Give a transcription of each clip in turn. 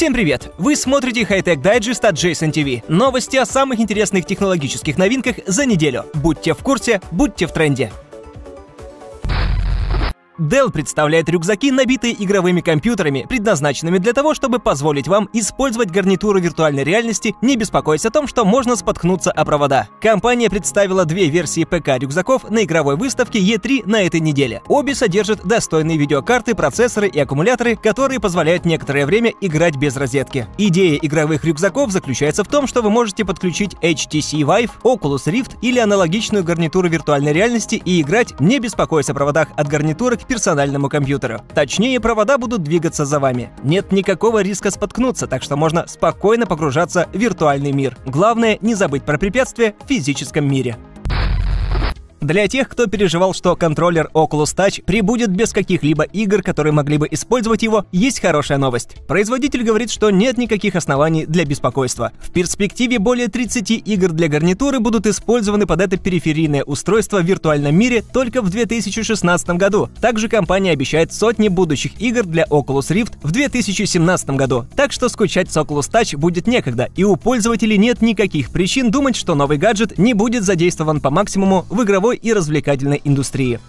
Всем привет! Вы смотрите Hightech Digest от Jason TV. Новости о самых интересных технологических новинках за неделю. Будьте в курсе, будьте в тренде. Dell представляет рюкзаки, набитые игровыми компьютерами, предназначенными для того, чтобы позволить вам использовать гарнитуру виртуальной реальности, не беспокоясь о том, что можно споткнуться о провода. Компания представила две версии ПК-рюкзаков на игровой выставке E3 на этой неделе. Обе содержат достойные видеокарты, процессоры и аккумуляторы, которые позволяют некоторое время играть без розетки. Идея игровых рюкзаков заключается в том, что вы можете подключить HTC Vive, Oculus Rift или аналогичную гарнитуру виртуальной реальности и играть, не беспокоясь о проводах от гарнитуры к персональному компьютеру. Точнее, провода будут двигаться за вами. Нет никакого риска споткнуться, так что можно спокойно погружаться в виртуальный мир. Главное, не забыть про препятствия в физическом мире. Для тех, кто переживал, что контроллер Oculus Touch прибудет без каких-либо игр, которые могли бы использовать его, есть хорошая новость. Производитель говорит, что нет никаких оснований для беспокойства. В перспективе более 30 игр для гарнитуры будут использованы под это периферийное устройство в виртуальном мире только в 2016 году. Также компания обещает сотни будущих игр для Oculus Rift в 2017 году. Так что скучать с Oculus Touch будет некогда, и у пользователей нет никаких причин думать, что новый гаджет не будет задействован по максимуму в игровой игровой и развлекательной индустрии.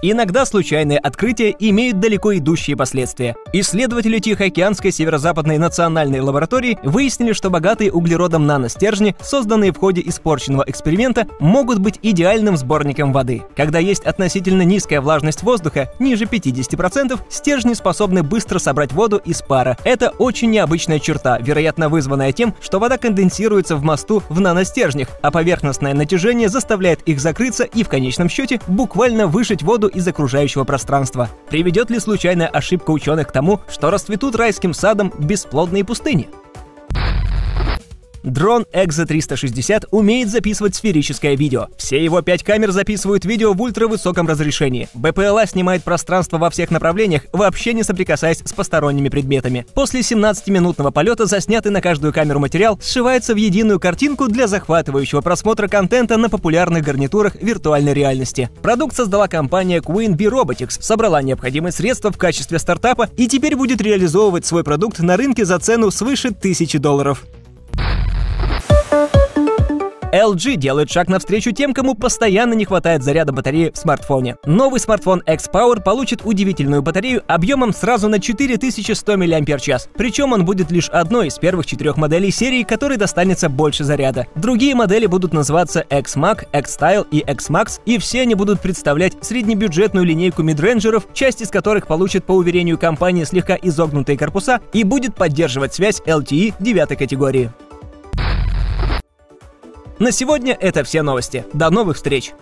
Иногда случайные открытия имеют далеко идущие последствия. Исследователи Тихоокеанской северо-западной национальной лаборатории выяснили, что богатые углеродом наностержни, созданные в ходе испорченного эксперимента, могут быть идеальным сборником воды. Когда есть относительно низкая влажность воздуха, ниже 50%, стержни способны быстро собрать воду из пара. Это очень необычная черта, вероятно вызванная тем, что вода конденсируется в мосту в наностержнях, а поверхностное натяжение заставляет их закрыться и в конечном счете буквально вышить воду из окружающего пространства. Приведет ли случайная ошибка ученых к тому, что расцветут райским садом бесплодные пустыни? Дрон Exo 360 умеет записывать сферическое видео. Все его пять камер записывают видео в ультравысоком разрешении. БПЛА снимает пространство во всех направлениях, вообще не соприкасаясь с посторонними предметами. После 17-минутного полета заснятый на каждую камеру материал сшивается в единую картинку для захватывающего просмотра контента на популярных гарнитурах виртуальной реальности. Продукт создала компания Queen Bee Robotics, собрала необходимые средства в качестве стартапа и теперь будет реализовывать свой продукт на рынке за цену свыше тысячи долларов. LG делает шаг навстречу тем, кому постоянно не хватает заряда батареи в смартфоне. Новый смартфон X-Power получит удивительную батарею объемом сразу на 4100 мАч. Причем он будет лишь одной из первых четырех моделей серии, которой достанется больше заряда. Другие модели будут называться X-Mac, X-Style и X-Max, и все они будут представлять среднебюджетную линейку мидренджеров, часть из которых получит по уверению компании слегка изогнутые корпуса и будет поддерживать связь LTE 9 категории. На сегодня это все новости. До новых встреч!